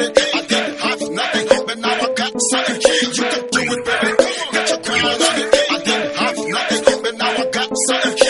I didn't have nothing, but now I got something. You can do it, baby. Don't you cry. I didn't have nothing, but now I got something.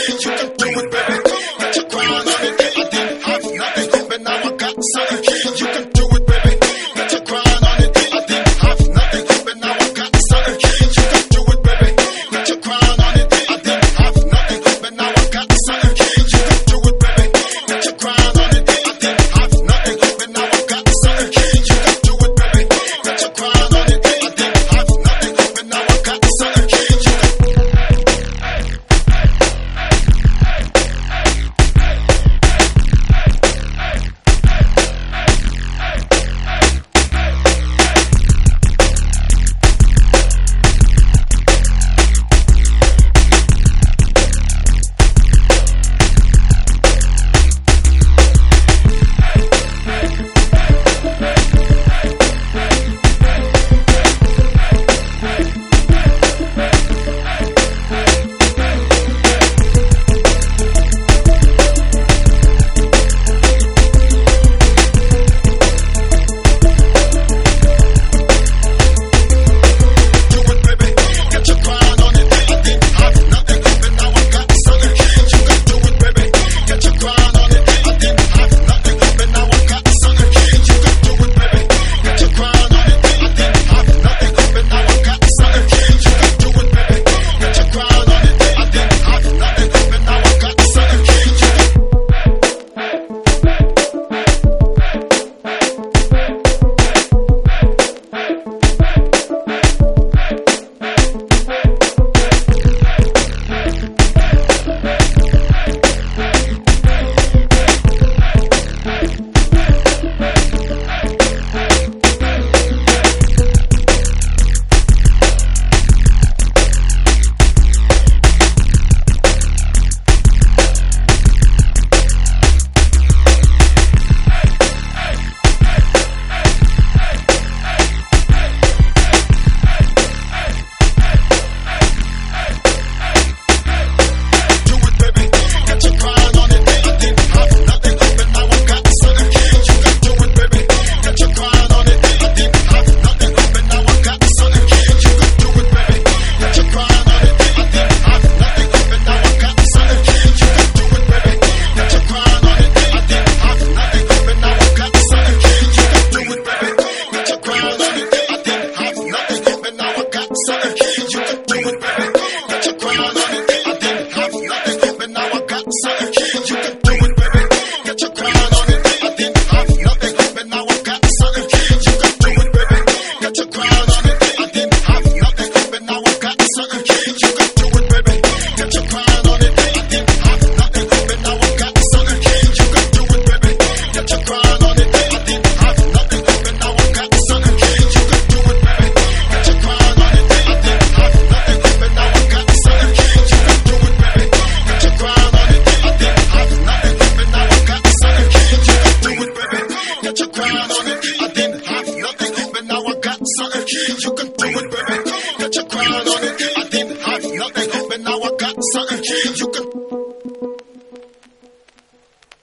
on it. I didn't have nothing, but now I got something. You can